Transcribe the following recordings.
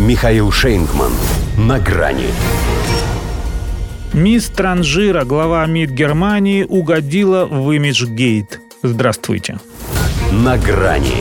Михаил Шейнгман. На грани. Мисс Транжира, глава МИД Германии, угодила в имиджгейт. Здравствуйте. На грани.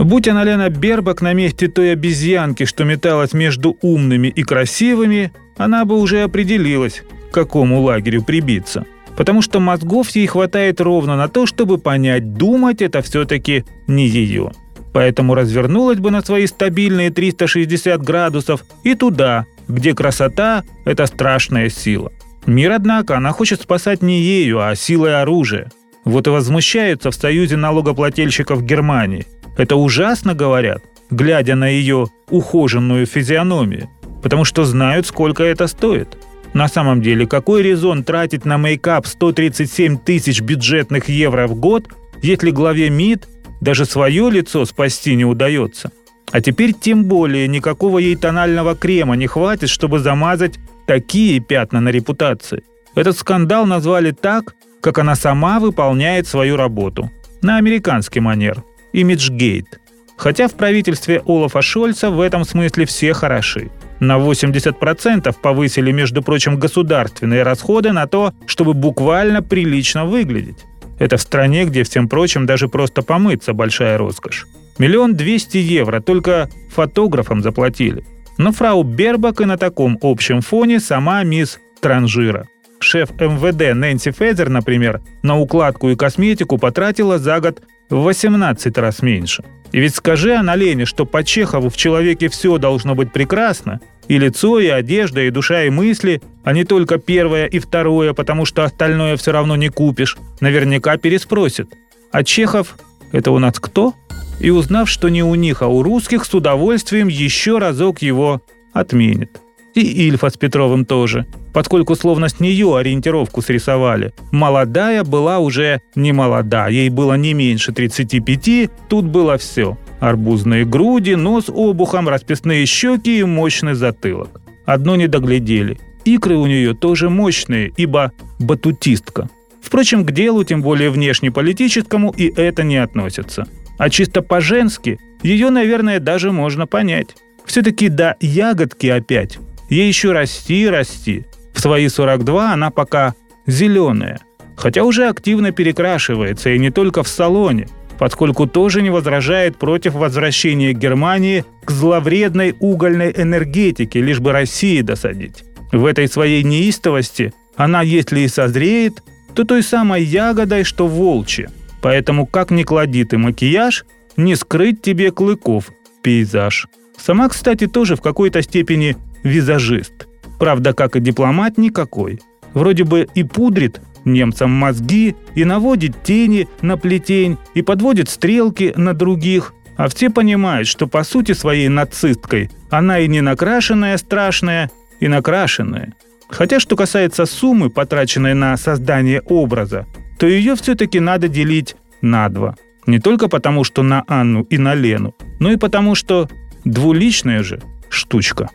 Будь она Лена Бербак на месте той обезьянки, что металась между умными и красивыми, она бы уже определилась, к какому лагерю прибиться. Потому что мозгов ей хватает ровно на то, чтобы понять, думать это все-таки не ее. Поэтому развернулась бы на свои стабильные 360 градусов и туда, где красота – это страшная сила. Мир, однако, она хочет спасать не ею, а силой оружия. Вот и возмущаются в Союзе налогоплательщиков Германии. Это ужасно, говорят, глядя на ее ухоженную физиономию, потому что знают, сколько это стоит. На самом деле, какой резон тратить на мейкап 137 тысяч бюджетных евро в год, если главе МИД даже свое лицо спасти не удается? А теперь тем более никакого ей тонального крема не хватит, чтобы замазать такие пятна на репутации. Этот скандал назвали так, как она сама выполняет свою работу. На американский манер. Имиджгейт. Хотя в правительстве Олафа Шольца в этом смысле все хороши. На 80% повысили, между прочим, государственные расходы на то, чтобы буквально прилично выглядеть. Это в стране, где всем прочим даже просто помыться большая роскошь. Миллион двести евро только фотографам заплатили. Но фрау Бербак и на таком общем фоне сама мисс Транжира. Шеф МВД Нэнси Фезер, например, на укладку и косметику потратила за год в 18 раз меньше. И ведь скажи она Лене, что по Чехову в человеке все должно быть прекрасно, и лицо, и одежда, и душа, и мысли, а не только первое и второе, потому что остальное все равно не купишь, наверняка переспросит. А Чехов – это у нас кто? И узнав, что не у них, а у русских, с удовольствием еще разок его отменит. И Ильфа с Петровым тоже, поскольку словно с нее ориентировку срисовали. Молодая была уже не молода, ей было не меньше 35, тут было все. Арбузные груди, нос обухом, расписные щеки и мощный затылок. Одно не доглядели. Икры у нее тоже мощные, ибо батутистка. Впрочем, к делу, тем более внешнеполитическому, и это не относится. А чисто по-женски ее, наверное, даже можно понять. Все-таки до ягодки опять Ей еще расти расти. В свои 42 она пока зеленая, хотя уже активно перекрашивается и не только в салоне, поскольку тоже не возражает против возвращения Германии к зловредной угольной энергетике, лишь бы России досадить. В этой своей неистовости она, если и созреет, то той самой ягодой, что волчья. Поэтому как ни клади ты макияж, не скрыть тебе клыков пейзаж. Сама, кстати, тоже в какой-то степени визажист. Правда, как и дипломат, никакой. Вроде бы и пудрит немцам мозги, и наводит тени на плетень, и подводит стрелки на других, а все понимают, что по сути своей нацисткой она и не накрашенная страшная, и накрашенная. Хотя, что касается суммы, потраченной на создание образа, то ее все-таки надо делить на два. Не только потому, что на Анну и на Лену, но и потому, что двуличная же штучка.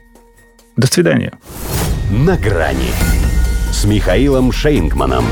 До свидания. На грани с Михаилом Шейнгманом.